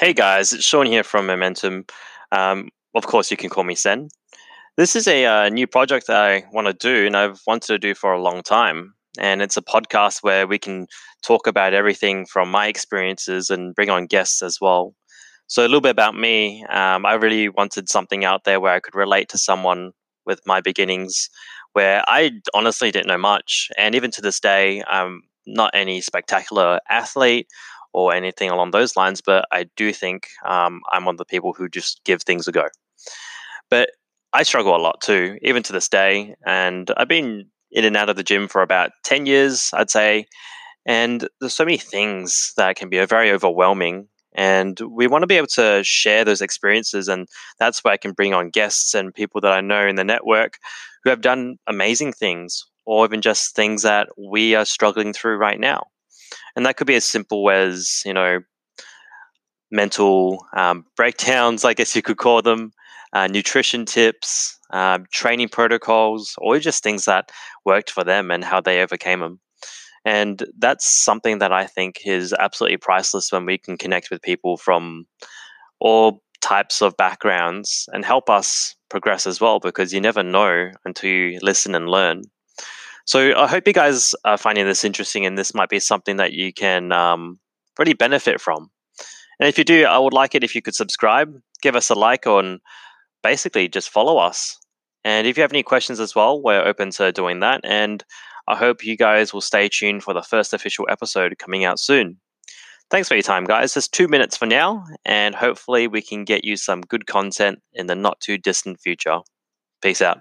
Hey guys, it's Sean here from Momentum. Um, of course, you can call me Sen. This is a uh, new project that I want to do and I've wanted to do for a long time. And it's a podcast where we can talk about everything from my experiences and bring on guests as well. So, a little bit about me. Um, I really wanted something out there where I could relate to someone with my beginnings, where I honestly didn't know much. And even to this day, I'm not any spectacular athlete or anything along those lines, but I do think um, I'm one of the people who just give things a go. But I struggle a lot too, even to this day. And I've been in and out of the gym for about 10 years, I'd say. And there's so many things that can be very overwhelming. And we want to be able to share those experiences. And that's where I can bring on guests and people that I know in the network who have done amazing things or even just things that we are struggling through right now and that could be as simple as you know mental um, breakdowns, I guess you could call them, uh, nutrition tips, uh, training protocols, or just things that worked for them and how they overcame them. And that's something that I think is absolutely priceless when we can connect with people from all types of backgrounds and help us progress as well, because you never know until you listen and learn. So I hope you guys are finding this interesting, and this might be something that you can um, really benefit from. And if you do, I would like it if you could subscribe, give us a like, and basically just follow us. And if you have any questions as well, we're open to doing that. And I hope you guys will stay tuned for the first official episode coming out soon. Thanks for your time, guys. Just two minutes for now, and hopefully, we can get you some good content in the not too distant future. Peace out.